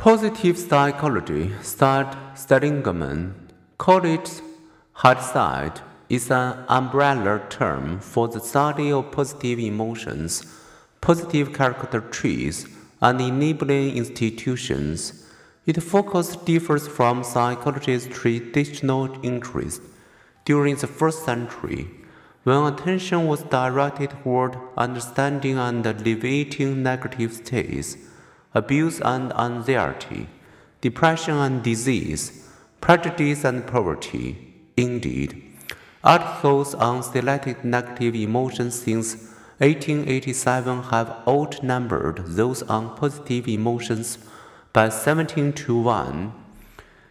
Positive psychology, said Seligman, called it hindsight, is an umbrella term for the study of positive emotions, positive character traits, and enabling institutions. Its focus differs from psychology's traditional interest during the first century, when attention was directed toward understanding and alleviating negative states, abuse and anxiety, depression and disease, prejudice and poverty. Indeed, articles on selected negative emotions since 1887 have outnumbered those on positive emotions by 17 to 1.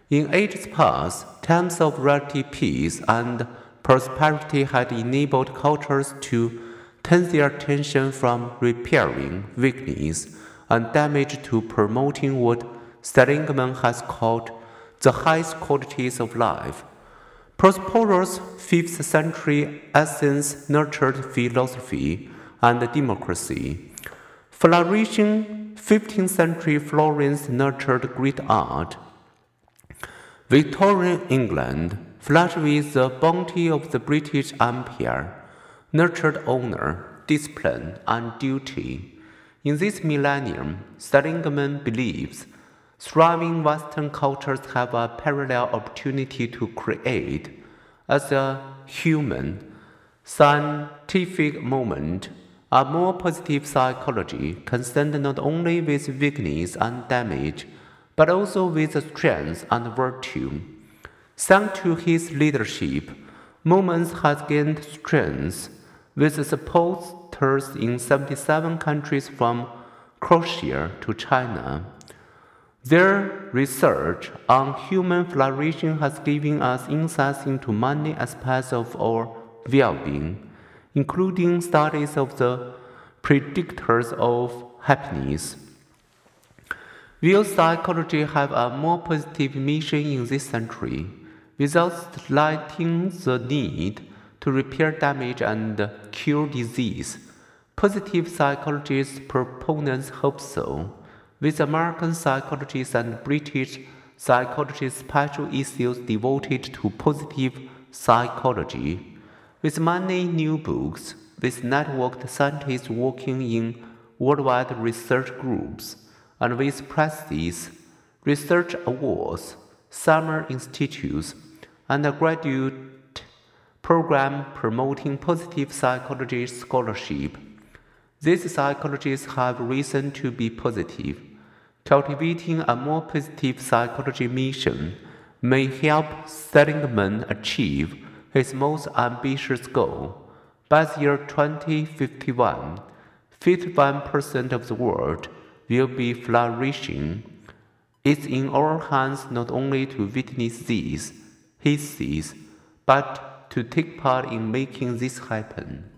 In ages past, times of relative peace and prosperity had enabled cultures to turn their attention from repairing weakness and damage to promoting what Seligman has called the highest qualities of life. Prosperous 5th century Athens nurtured philosophy and democracy. Flourishing 15th century Florence nurtured great art. Victorian England, flushed with the bounty of the British Empire, nurtured honor, discipline, and duty. In this millennium, Seligman believes thriving Western cultures have a parallel opportunity to create, as a human, scientific moment, a more positive psychology concerned not only with weakness and damage, but also with strength and virtue. Thanks to his leadership, Moments has gained strength with in 77 countries from Croatia to China. Their research on human flourishing has given us insights into many aspects of our well being including studies of the predictors of happiness. Will psychology have a more positive mission in this century, without slighting the need to repair damage and cure disease? Positive psychology's proponents hope so, with American psychologists and British psychologists special issues devoted to positive psychology. With many new books, with networked scientists working in worldwide research groups, and with prizes, research awards, summer institutes, and a graduate program promoting positive psychology scholarship, these psychologists have reason to be positive. Cultivating a more positive psychology mission may help Seligman achieve his most ambitious goal. By the year 2051, 51% of the world will be flourishing. It's in our hands not only to witness this, he says, but to take part in making this happen.